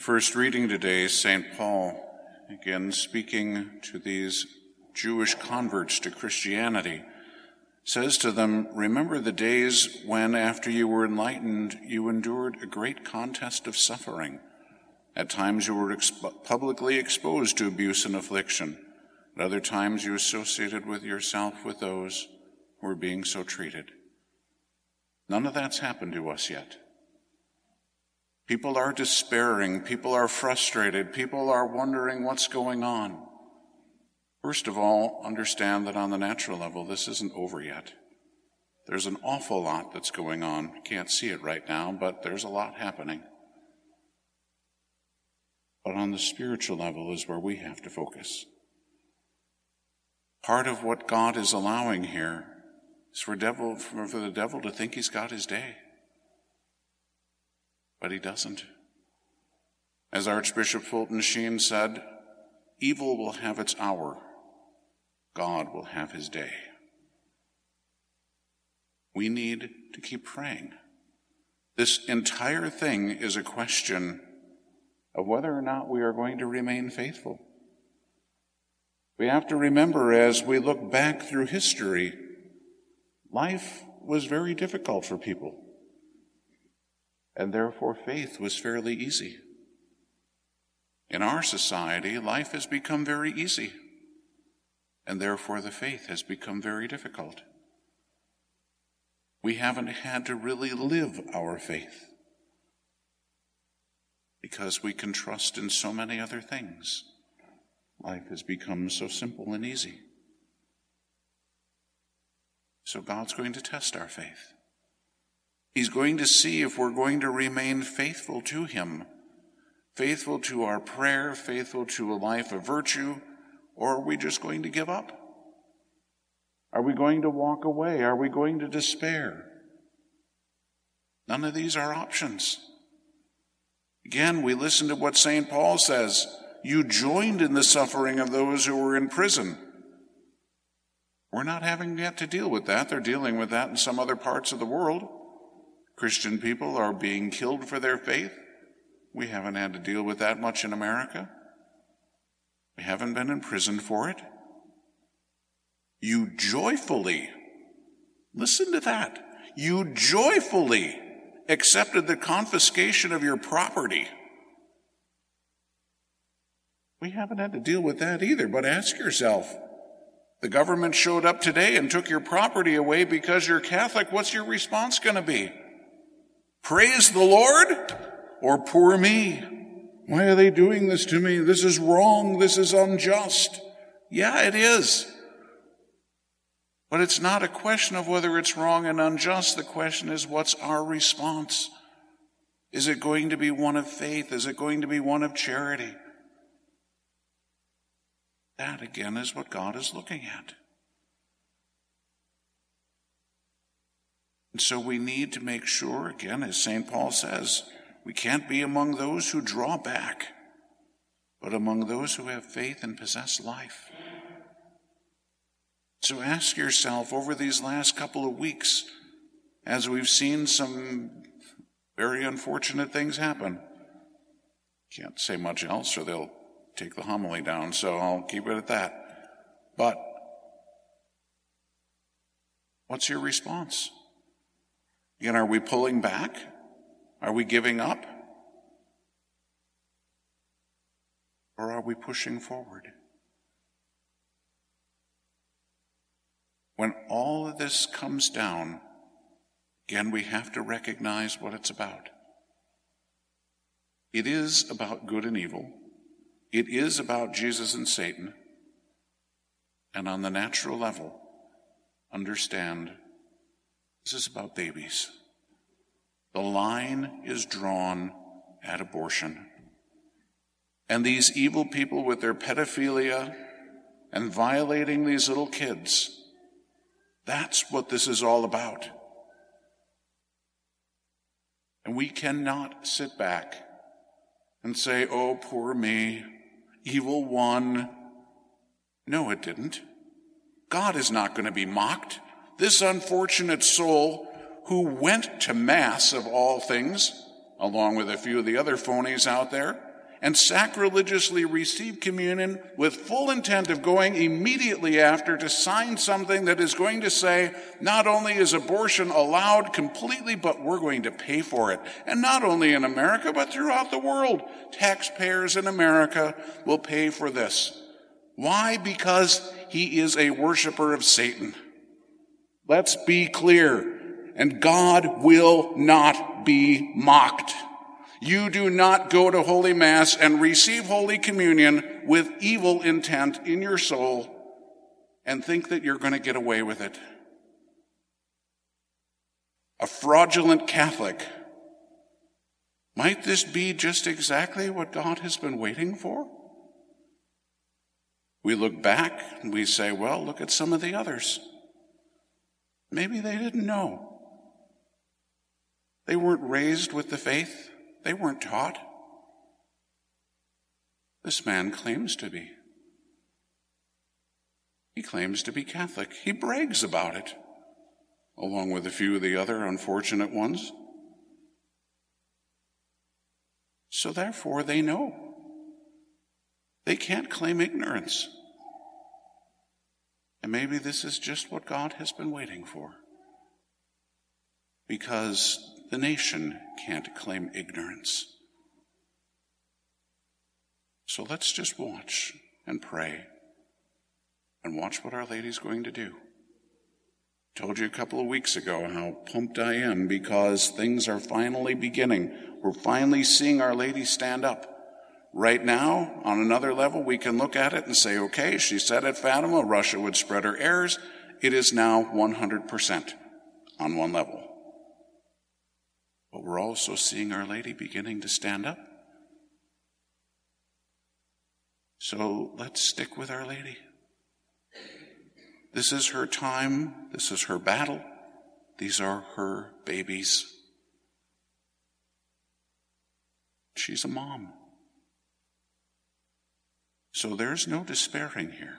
The first reading today, St. Paul, again speaking to these Jewish converts to Christianity, says to them, Remember the days when, after you were enlightened, you endured a great contest of suffering. At times you were exp- publicly exposed to abuse and affliction. At other times you associated with yourself with those who were being so treated. None of that's happened to us yet. People are despairing. People are frustrated. People are wondering what's going on. First of all, understand that on the natural level, this isn't over yet. There's an awful lot that's going on. Can't see it right now, but there's a lot happening. But on the spiritual level is where we have to focus. Part of what God is allowing here is for, devil, for the devil to think he's got his day but he doesn't. As Archbishop Fulton Sheen said, evil will have its hour, God will have his day. We need to keep praying. This entire thing is a question of whether or not we are going to remain faithful. We have to remember as we look back through history, life was very difficult for people and therefore faith was fairly easy. In our society, life has become very easy, and therefore the faith has become very difficult. We haven't had to really live our faith because we can trust in so many other things. Life has become so simple and easy. So God's going to test our faith. He's going to see if we're going to remain faithful to Him, faithful to our prayer, faithful to a life of virtue, or are we just going to give up? Are we going to walk away? Are we going to despair? None of these are options. Again, we listen to what St. Paul says. You joined in the suffering of those who were in prison. We're not having yet to deal with that. They're dealing with that in some other parts of the world. Christian people are being killed for their faith. We haven't had to deal with that much in America. We haven't been imprisoned for it. You joyfully, listen to that, you joyfully accepted the confiscation of your property. We haven't had to deal with that either, but ask yourself the government showed up today and took your property away because you're Catholic. What's your response going to be? Praise the Lord or poor me. Why are they doing this to me? This is wrong. This is unjust. Yeah, it is. But it's not a question of whether it's wrong and unjust. The question is, what's our response? Is it going to be one of faith? Is it going to be one of charity? That, again, is what God is looking at. And so we need to make sure, again, as St. Paul says, we can't be among those who draw back, but among those who have faith and possess life. So ask yourself over these last couple of weeks, as we've seen some very unfortunate things happen. Can't say much else or they'll take the homily down, so I'll keep it at that. But what's your response? Again, are we pulling back? Are we giving up? Or are we pushing forward? When all of this comes down, again, we have to recognize what it's about. It is about good and evil. It is about Jesus and Satan. And on the natural level, understand this is about babies. The line is drawn at abortion. And these evil people with their pedophilia and violating these little kids, that's what this is all about. And we cannot sit back and say, oh, poor me, evil one. No, it didn't. God is not going to be mocked. This unfortunate soul who went to Mass of all things along with a few of the other phonies out there, and sacrilegiously received communion with full intent of going immediately after to sign something that is going to say not only is abortion allowed completely, but we're going to pay for it. And not only in America, but throughout the world. Taxpayers in America will pay for this. Why? Because he is a worshiper of Satan. Let's be clear. And God will not be mocked. You do not go to Holy Mass and receive Holy Communion with evil intent in your soul and think that you're going to get away with it. A fraudulent Catholic. Might this be just exactly what God has been waiting for? We look back and we say, well, look at some of the others. Maybe they didn't know. They weren't raised with the faith. They weren't taught. This man claims to be. He claims to be Catholic. He brags about it, along with a few of the other unfortunate ones. So therefore, they know. They can't claim ignorance. And maybe this is just what God has been waiting for. Because the nation can't claim ignorance. So let's just watch and pray and watch what Our Lady's going to do. Told you a couple of weeks ago how pumped I am because things are finally beginning. We're finally seeing Our Lady stand up. Right now, on another level, we can look at it and say, okay, she said at Fatima Russia would spread her errors. It is now 100% on one level. But we're also seeing Our Lady beginning to stand up. So let's stick with Our Lady. This is her time. This is her battle. These are her babies. She's a mom. So there's no despairing here.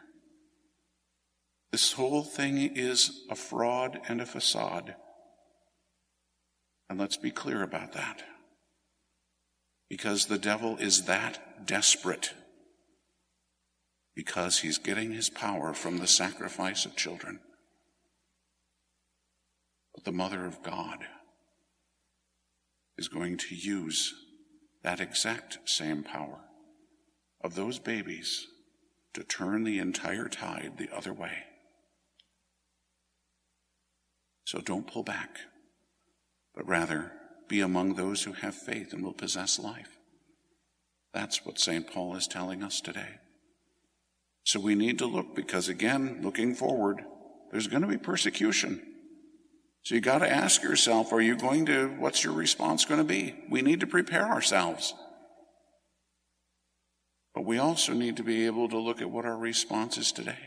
This whole thing is a fraud and a facade. And let's be clear about that. Because the devil is that desperate. Because he's getting his power from the sacrifice of children. But the Mother of God is going to use that exact same power of those babies to turn the entire tide the other way. So don't pull back but rather be among those who have faith and will possess life. That's what St. Paul is telling us today. So we need to look because, again, looking forward, there's going to be persecution. So you got to ask yourself, are you going to, what's your response going to be? We need to prepare ourselves. But we also need to be able to look at what our response is today.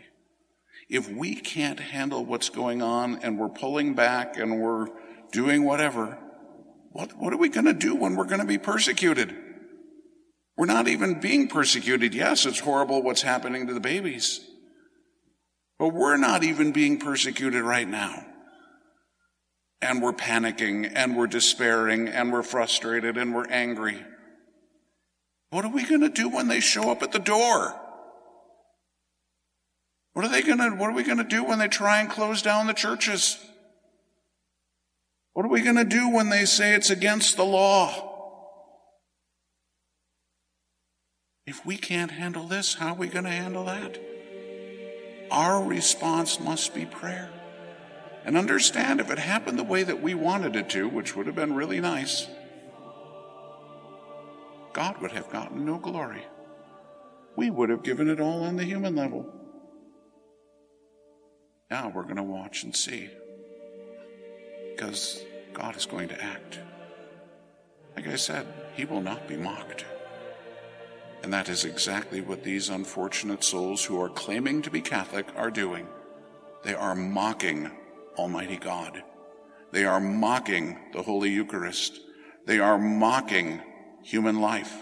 If we can't handle what's going on and we're pulling back and we're doing whatever, what, what are we going to do when we're going to be persecuted? We're not even being persecuted. Yes, it's horrible what's happening to the babies. But we're not even being persecuted right now. And we're panicking and we're despairing and we're frustrated and we're angry. What are we going to do when they show up at the door? What are they going to, what are we going to do when they try and close down the churches? What are we going to do when they say it's against the law? If we can't handle this, how are we going to handle that? Our response must be prayer. And understand if it happened the way that we wanted it to, which would have been really nice, God would have gotten no glory. We would have given it all on the human level. Now we're going to watch and see because God is going to act. Like I said, He will not be mocked. And that is exactly what these unfortunate souls who are claiming to be Catholic are doing. They are mocking Almighty God. They are mocking the Holy Eucharist. They are mocking human life.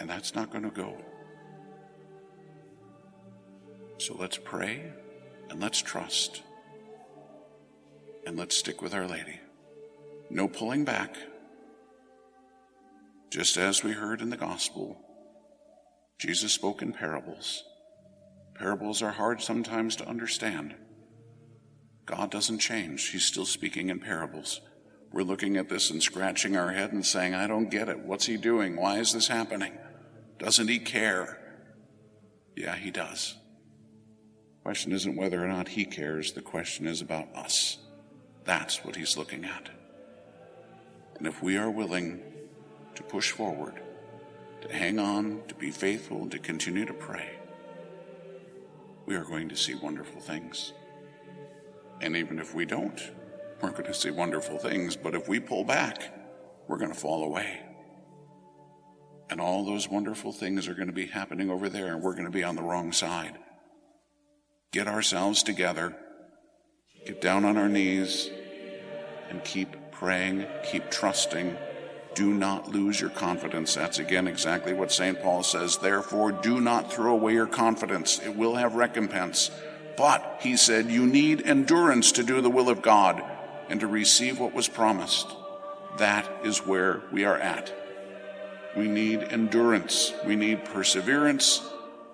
And that's not going to go. So let's pray and let's trust and let's stick with Our Lady. no pulling back. Just as we heard in the gospel, Jesus spoke in parables. Parables are hard sometimes to understand. God doesn't change, He's still speaking in parables. We're looking at this and scratching our head and saying, I don't get it. What's He doing? Why is this happening? Doesn't He care? Yeah, He does. The question isn't whether or not He cares, the question is about us. That's what He's looking at. And if we are willing to push forward, to hang on, to be faithful, to continue to pray, we are going to see wonderful things. And even if we don't, we're going to see wonderful things. But if we pull back, we're going to fall away. And all those wonderful things are going to be happening over there, and we're going to be on the wrong side. Get ourselves together, get down on our knees, and keep praying, keep trusting. Do not lose your confidence. That's again exactly what St. Paul says. Therefore, do not throw away your confidence. It will have recompense. But, he said, you need endurance to do the will of God and to receive what was promised. That is where we are at. We need endurance. We need perseverance.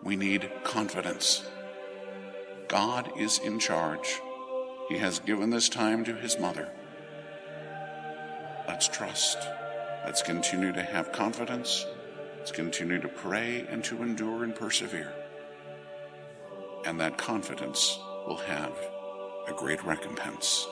We need confidence. God is in charge. He has given this time to his mother. Let's trust. Let's continue to have confidence. Let's continue to pray and to endure and persevere. And that confidence will have a great recompense.